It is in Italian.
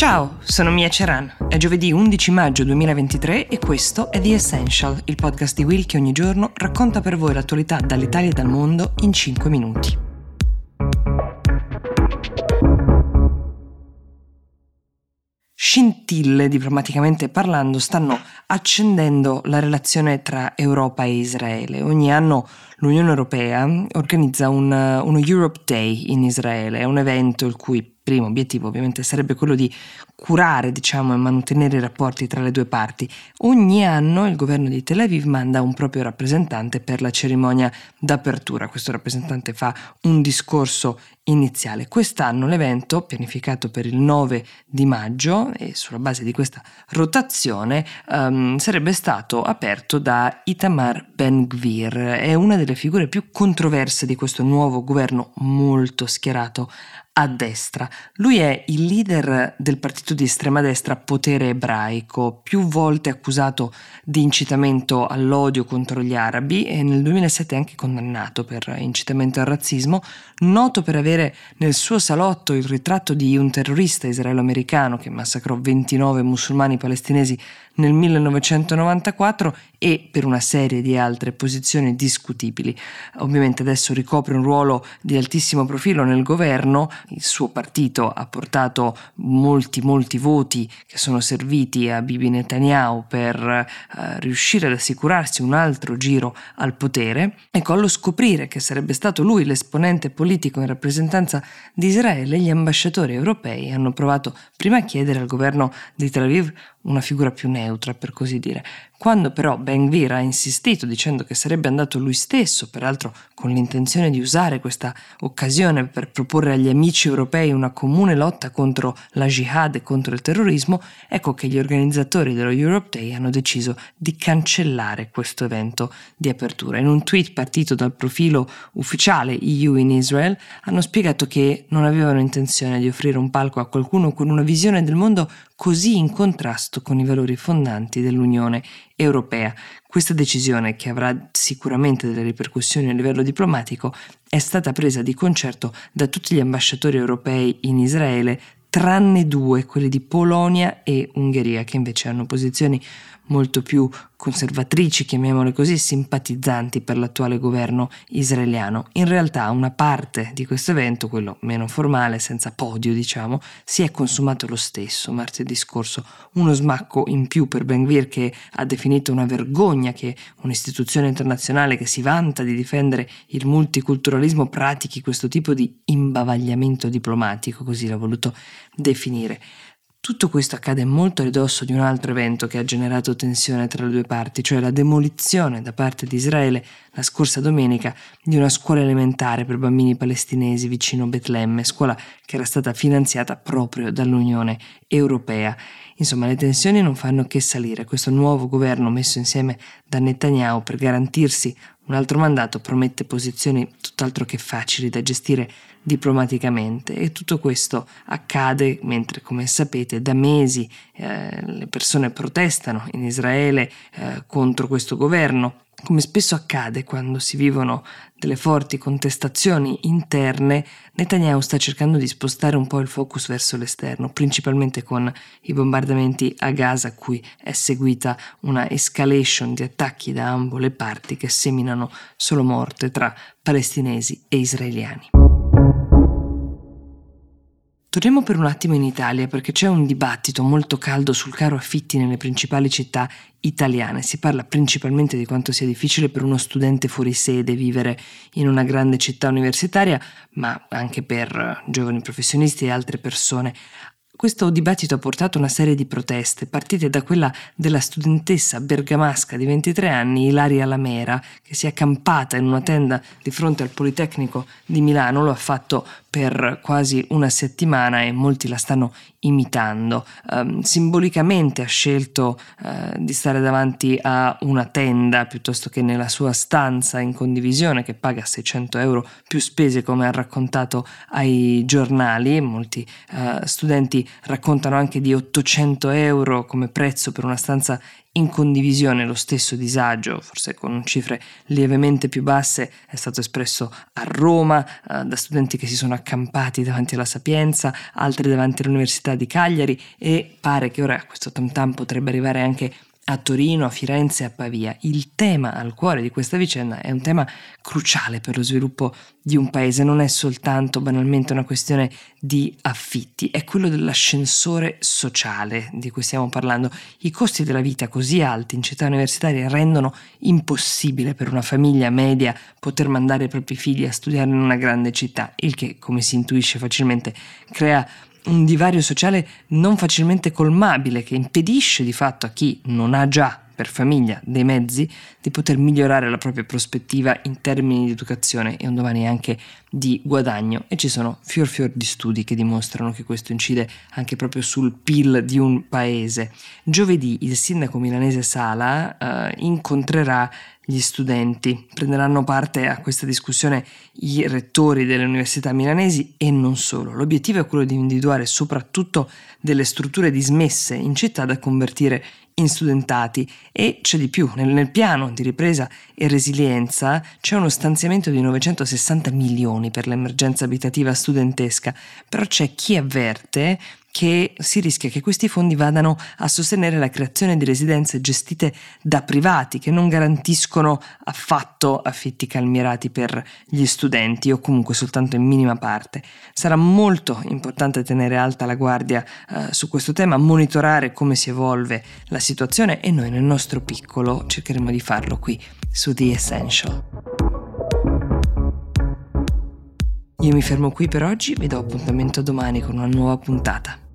Ciao, sono Mia Ceran. È giovedì 11 maggio 2023 e questo è The Essential, il podcast di Will che ogni giorno racconta per voi l'attualità dall'Italia e dal mondo in 5 minuti. Scintille, diplomaticamente parlando, stanno accendendo la relazione tra Europa e Israele. Ogni anno l'Unione Europea organizza un, uno Europe Day in Israele, è un evento il cui primo obiettivo ovviamente sarebbe quello di curare diciamo, e mantenere i rapporti tra le due parti. Ogni anno il governo di Tel Aviv manda un proprio rappresentante per la cerimonia d'apertura. Questo rappresentante fa un discorso iniziale. Quest'anno l'evento, pianificato per il 9 di maggio e sulla base di questa rotazione, um, sarebbe stato aperto da Itamar Ben-Gvir. È una delle figure più controverse di questo nuovo governo molto schierato a destra. Lui è il leader del partito di estrema destra Potere Ebraico, più volte accusato di incitamento all'odio contro gli arabi e nel 2007 anche condannato per incitamento al razzismo, noto per avere nel suo salotto il ritratto di un terrorista israelo-americano che massacrò 29 musulmani palestinesi nel 1994 e per una serie di altre posizioni discutibili. Ovviamente adesso ricopre un ruolo di altissimo profilo nel governo, il suo partito ha portato molti molti voti che sono serviti a Bibi Netanyahu per eh, riuscire ad assicurarsi un altro giro al potere. Ecco, allo scoprire che sarebbe stato lui l'esponente politico in rappresentanza di Israele, gli ambasciatori europei hanno provato prima a chiedere al governo di Tel Aviv una figura più neutra, per così dire. Quando però Ben Gvir ha insistito dicendo che sarebbe andato lui stesso, peraltro con l'intenzione di usare questa occasione per proporre agli amici europei una comune lotta contro la jihad e contro il terrorismo, ecco che gli organizzatori dello Europe Day hanno deciso di cancellare questo evento di apertura. In un tweet partito dal profilo ufficiale EU in Israel hanno spiegato che non avevano intenzione di offrire un palco a qualcuno con una visione del mondo così in contrasto con i valori fondanti dell'Unione Europea. Questa decisione, che avrà sicuramente delle ripercussioni a livello diplomatico, è stata presa di concerto da tutti gli ambasciatori europei in Israele, tranne due, quelli di Polonia e Ungheria, che invece hanno posizioni molto più conservatrici, chiamiamole così, simpatizzanti per l'attuale governo israeliano. In realtà una parte di questo evento, quello meno formale, senza podio diciamo, si è consumato lo stesso martedì scorso. Uno smacco in più per Ben Gvir che ha definito una vergogna che un'istituzione internazionale che si vanta di difendere il multiculturalismo pratichi questo tipo di imbavagliamento diplomatico, così l'ha voluto definire. Tutto questo accade molto a ridosso di un altro evento che ha generato tensione tra le due parti, cioè la demolizione da parte di Israele la scorsa domenica di una scuola elementare per bambini palestinesi vicino Betlemme, scuola che era stata finanziata proprio dall'Unione Europea. Insomma, le tensioni non fanno che salire. Questo nuovo governo messo insieme da Netanyahu per garantirsi un altro mandato promette posizioni tutt'altro che facili da gestire diplomaticamente e tutto questo accade mentre, come sapete, da mesi eh, le persone protestano in Israele eh, contro questo governo come spesso accade quando si vivono delle forti contestazioni interne, Netanyahu sta cercando di spostare un po' il focus verso l'esterno, principalmente con i bombardamenti a Gaza a cui è seguita una escalation di attacchi da ambo le parti che seminano solo morte tra palestinesi e israeliani. Torniamo per un attimo in Italia perché c'è un dibattito molto caldo sul caro affitti nelle principali città italiane. Si parla principalmente di quanto sia difficile per uno studente fuori sede vivere in una grande città universitaria, ma anche per giovani professionisti e altre persone. Questo dibattito ha portato una serie di proteste, partite da quella della studentessa bergamasca di 23 anni, Ilaria Lamera, che si è accampata in una tenda di fronte al Politecnico di Milano, lo ha fatto per quasi una settimana e molti la stanno imitando. Um, simbolicamente ha scelto uh, di stare davanti a una tenda piuttosto che nella sua stanza in condivisione che paga 600 euro più spese come ha raccontato ai giornali. Molti uh, studenti raccontano anche di 800 euro come prezzo per una stanza in condivisione lo stesso disagio, forse con cifre lievemente più basse, è stato espresso a Roma eh, da studenti che si sono accampati davanti alla Sapienza, altri davanti all'Università di Cagliari e pare che ora questo tam tam potrebbe arrivare anche a Torino, a Firenze a Pavia. Il tema al cuore di questa vicenda è un tema cruciale per lo sviluppo di un paese, non è soltanto banalmente una questione di affitti, è quello dell'ascensore sociale di cui stiamo parlando. I costi della vita così alti in città universitarie rendono impossibile per una famiglia media poter mandare i propri figli a studiare in una grande città, il che, come si intuisce facilmente, crea un divario sociale non facilmente colmabile che impedisce di fatto a chi non ha già per famiglia dei mezzi di poter migliorare la propria prospettiva in termini di educazione e un domani anche di guadagno e ci sono fior fior di studi che dimostrano che questo incide anche proprio sul PIL di un paese. Giovedì il sindaco milanese Sala eh, incontrerà gli studenti. Prenderanno parte a questa discussione i rettori delle università milanesi e non solo. L'obiettivo è quello di individuare soprattutto delle strutture dismesse in città da convertire in studentati e c'è di più, nel, nel, piano di ripresa e resilienza c'è uno stanziamento di 960 milioni per l'emergenza abitativa studentesca, però c'è chi avverte che si rischia che questi fondi vadano a sostenere la creazione di residenze gestite da privati che non garantiscono affatto affitti calmierati per gli studenti o comunque soltanto in minima parte. Sarà molto importante tenere alta la guardia eh, su questo tema, monitorare come si evolve la situazione e noi nel nostro piccolo cercheremo di farlo qui su The Essential. Io mi fermo qui per oggi, vi do appuntamento domani con una nuova puntata.